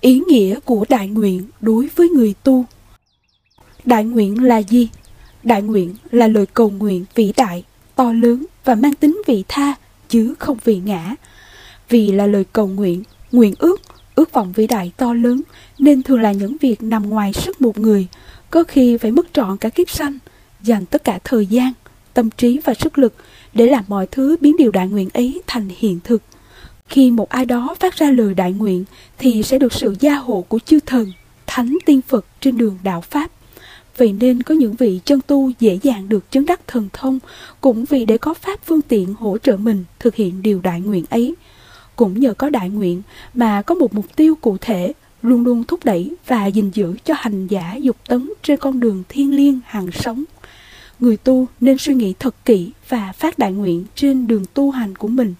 Ý nghĩa của đại nguyện đối với người tu Đại nguyện là gì? Đại nguyện là lời cầu nguyện vĩ đại, to lớn và mang tính vị tha, chứ không vị ngã. Vì là lời cầu nguyện, nguyện ước, ước vọng vĩ đại to lớn, nên thường là những việc nằm ngoài sức một người, có khi phải mất trọn cả kiếp sanh, dành tất cả thời gian, tâm trí và sức lực để làm mọi thứ biến điều đại nguyện ấy thành hiện thực. Khi một ai đó phát ra lời đại nguyện thì sẽ được sự gia hộ của chư thần, thánh tiên Phật trên đường đạo Pháp. Vậy nên có những vị chân tu dễ dàng được chứng đắc thần thông cũng vì để có pháp phương tiện hỗ trợ mình thực hiện điều đại nguyện ấy. Cũng nhờ có đại nguyện mà có một mục tiêu cụ thể luôn luôn thúc đẩy và gìn giữ cho hành giả dục tấn trên con đường thiên liêng hàng sống. Người tu nên suy nghĩ thật kỹ và phát đại nguyện trên đường tu hành của mình